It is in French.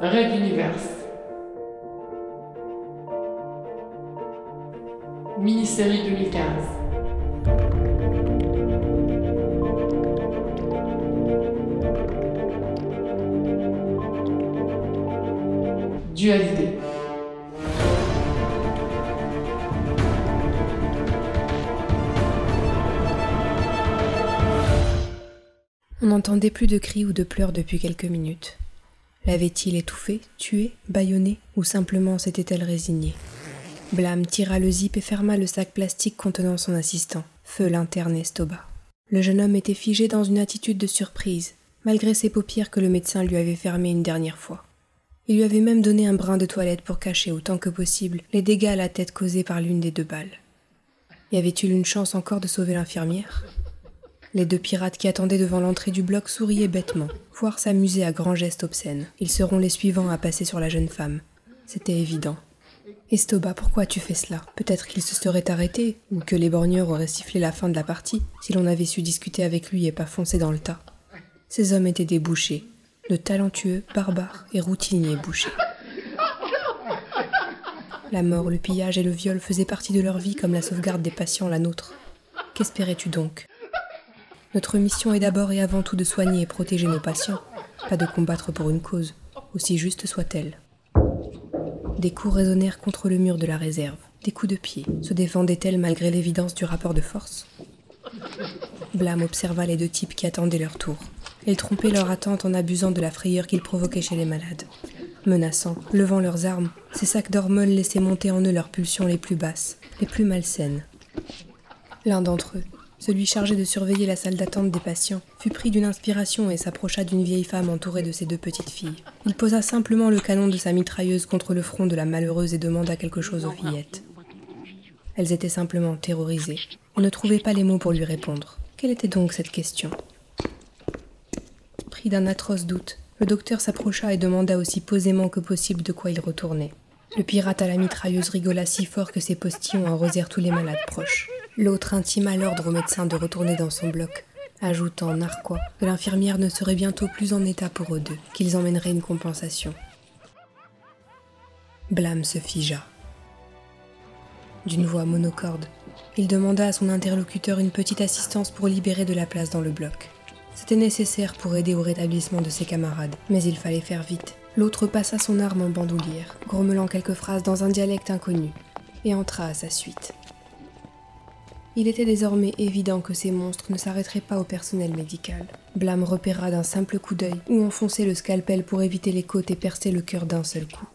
Red Universe. Mini-série 2015. Dualité. On n'entendait plus de cris ou de pleurs depuis quelques minutes. L'avait-il étouffée, tuée, bâillonnée, ou simplement s'était-elle résignée? Blâme tira le zip et ferma le sac plastique contenant son assistant, feu l'interne Estoba. Le jeune homme était figé dans une attitude de surprise, malgré ses paupières que le médecin lui avait fermées une dernière fois. Il lui avait même donné un brin de toilette pour cacher autant que possible les dégâts à la tête causés par l'une des deux balles. Y avait-il une chance encore de sauver l'infirmière? Les deux pirates qui attendaient devant l'entrée du bloc souriaient bêtement, voire s'amusaient à grands gestes obscènes. Ils seront les suivants à passer sur la jeune femme. C'était évident. Estoba, pourquoi tu fais cela? Peut-être qu'il se serait arrêté, ou que les borgneurs auraient sifflé la fin de la partie, si l'on avait su discuter avec lui et pas foncer dans le tas. Ces hommes étaient des bouchers, de talentueux, barbares et routiniers bouchers. La mort, le pillage et le viol faisaient partie de leur vie comme la sauvegarde des patients la nôtre. Qu'espérais-tu donc? Notre mission est d'abord et avant tout de soigner et protéger nos patients, pas de combattre pour une cause, aussi juste soit-elle. Des coups résonnèrent contre le mur de la réserve. Des coups de pied. Se défendait-elle malgré l'évidence du rapport de force? Blâme observa les deux types qui attendaient leur tour. Ils trompaient leur attente en abusant de la frayeur qu'ils provoquaient chez les malades. Menaçant, levant leurs armes, ces sacs d'hormones laissaient monter en eux leurs pulsions les plus basses, les plus malsaines. L'un d'entre eux, celui chargé de surveiller la salle d'attente des patients, fut pris d'une inspiration et s'approcha d'une vieille femme entourée de ses deux petites filles. Il posa simplement le canon de sa mitrailleuse contre le front de la malheureuse et demanda quelque chose aux fillettes. Elles étaient simplement terrorisées. On ne trouvait pas les mots pour lui répondre. Quelle était donc cette question? Pris d'un atroce doute, le docteur s'approcha et demanda aussi posément que possible de quoi il retournait. Le pirate à la mitrailleuse rigola si fort que ses postillons arrosèrent tous les malades proches. L'autre intima l'ordre au médecin de retourner dans son bloc, ajoutant narquois que l'infirmière ne serait bientôt plus en état pour eux deux, qu'ils emmèneraient une compensation. Blâme se figea. D'une voix monocorde, il demanda à son interlocuteur une petite assistance pour libérer de la place dans le bloc. C'était nécessaire pour aider au rétablissement de ses camarades, mais il fallait faire vite. L'autre passa son arme en bandoulière, grommelant quelques phrases dans un dialecte inconnu, et entra à sa suite. Il était désormais évident que ces monstres ne s'arrêteraient pas au personnel médical. Blâme repéra d'un simple coup d'œil où enfoncer le scalpel pour éviter les côtes et percer le cœur d'un seul coup.